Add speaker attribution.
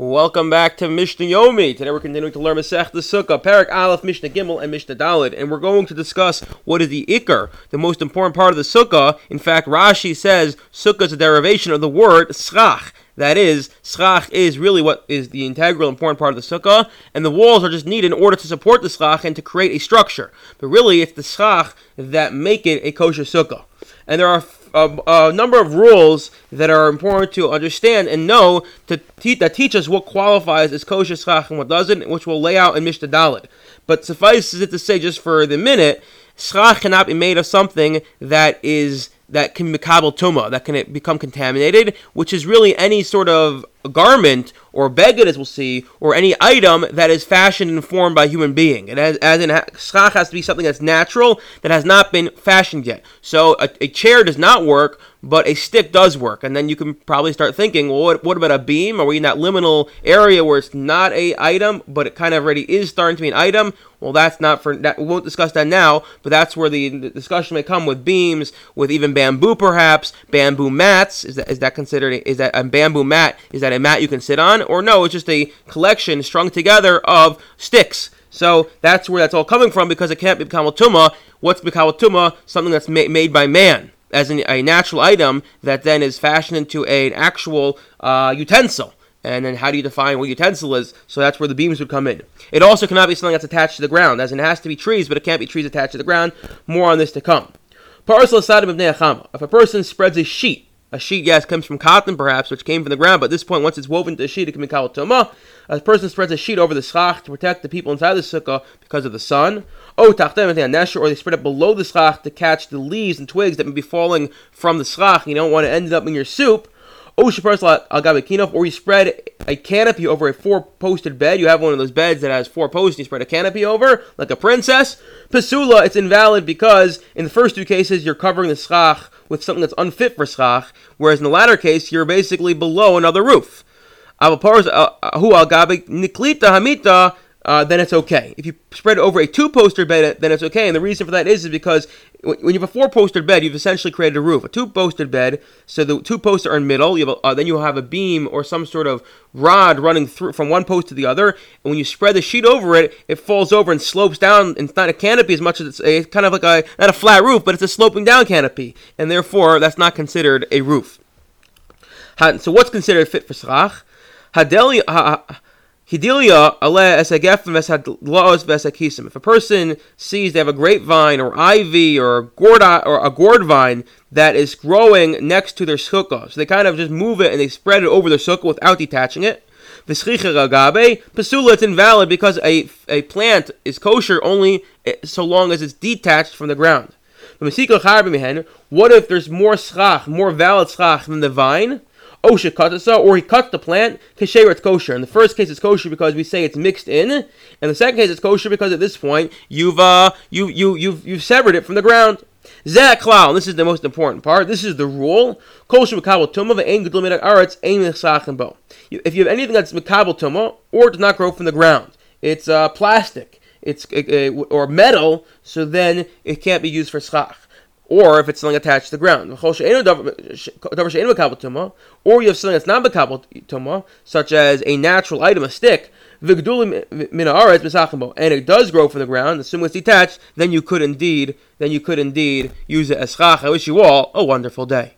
Speaker 1: Welcome back to Mishnah Yomi. Today we're continuing to learn Masechet Sukkah, Perek Aleph, Mishnah Gimel, and Mishnah Dalet, and we're going to discuss what is the Iker, the most important part of the Sukkah. In fact, Rashi says Sukkah is a derivation of the word Schach. That is, schach is really what is the integral important part of the sukkah, and the walls are just needed in order to support the schach and to create a structure. But really, it's the schach that make it a kosher sukkah. And there are a, a, uh, number of rules that are important to understand and know to te- that teach us what qualifies as kosher schach and what doesn't, which we'll lay out in Mishnah Dalet. But suffices it to say, just for the minute, schach cannot be made of something that is that can become tuma, that can become contaminated, which is really any sort of garment or beged, as we'll see, or any item that is fashioned and formed by a human being. And as, as in schach has to be something that's natural that has not been fashioned yet. So a, a chair does not work but a stick does work. And then you can probably start thinking, well, what, what, about a beam? Are we in that liminal area where it's not a item, but it kind of already is starting to be an item? Well, that's not for that. We won't discuss that now, but that's where the, discussion may come with beams, with even bamboo, perhaps bamboo mats. Is that is that considered? Is that a bamboo mat? Is that a mat you can sit on, or no? It's just a collection strung together of sticks. So that's where that's all coming from because it can't be Tuma. What's Tuma? Something that's ma- made by man as a natural item that then is fashioned into an actual uh, utensil. And then how do you define what utensil is? So that's where the beams would come in. It also cannot be something that's attached to the ground, as in it has to be trees, but it can't be trees attached to the ground. More on this to come. Parcel. If a person spreads a sheet a sheet, yes, comes from cotton, perhaps, which came from the ground, but at this point, once it's woven into a sheet, it can be called tuma. A person spreads a sheet over the schach to protect the people inside the sukkah because of the sun. Oh, or they spread it below the schach to catch the leaves and twigs that may be falling from the schach. You don't want to end up in your soup. Oh, or you spread a canopy over a four-posted bed. You have one of those beds that has four posts, and you spread a canopy over, like a princess. Pasula, it's invalid because in the first two cases, you're covering the schach with something that's unfit for schach, whereas in the latter case, you're basically below another roof. Uh, uh, then it's okay. If you spread it over a two-poster bed, then it's okay. And the reason for that is, is because when you have a four-poster bed, you've essentially created a roof. A two-poster bed, so the two posts are in middle. You a, uh, then you'll have a beam or some sort of rod running through from one post to the other. And when you spread the sheet over it, it falls over and slopes down. And it's not a canopy as much as it's a, kind of like a not a flat roof, but it's a sloping down canopy, and therefore that's not considered a roof. So what's considered fit for schach? Hadeli. If a person sees they have a grapevine or ivy or a gourd or a gourd vine that is growing next to their sukkah, so they kind of just move it and they spread it over their sukkah without detaching it. Pasula, it's invalid because a, a plant is kosher only so long as it's detached from the ground. What if there's more schach, more valid schach than the vine? Osha katasa, or he cuts the plant, kasher it's kosher. In the first case, it's kosher because we say it's mixed in, and the second case, it's kosher because at this point you've uh you you you've you've severed it from the ground. Zeh Haklal, this is the most important part. This is the rule. If you have anything that's makabel tuma or does not grow from the ground, it's uh, plastic, it's uh, or metal, so then it can't be used for schach or if it's something attached to the ground. Or you have something that's not Makabal such as a natural item, a stick, and it does grow from the ground, assuming it's detached, then you could indeed, then you could indeed use it as schach. I wish you all a wonderful day.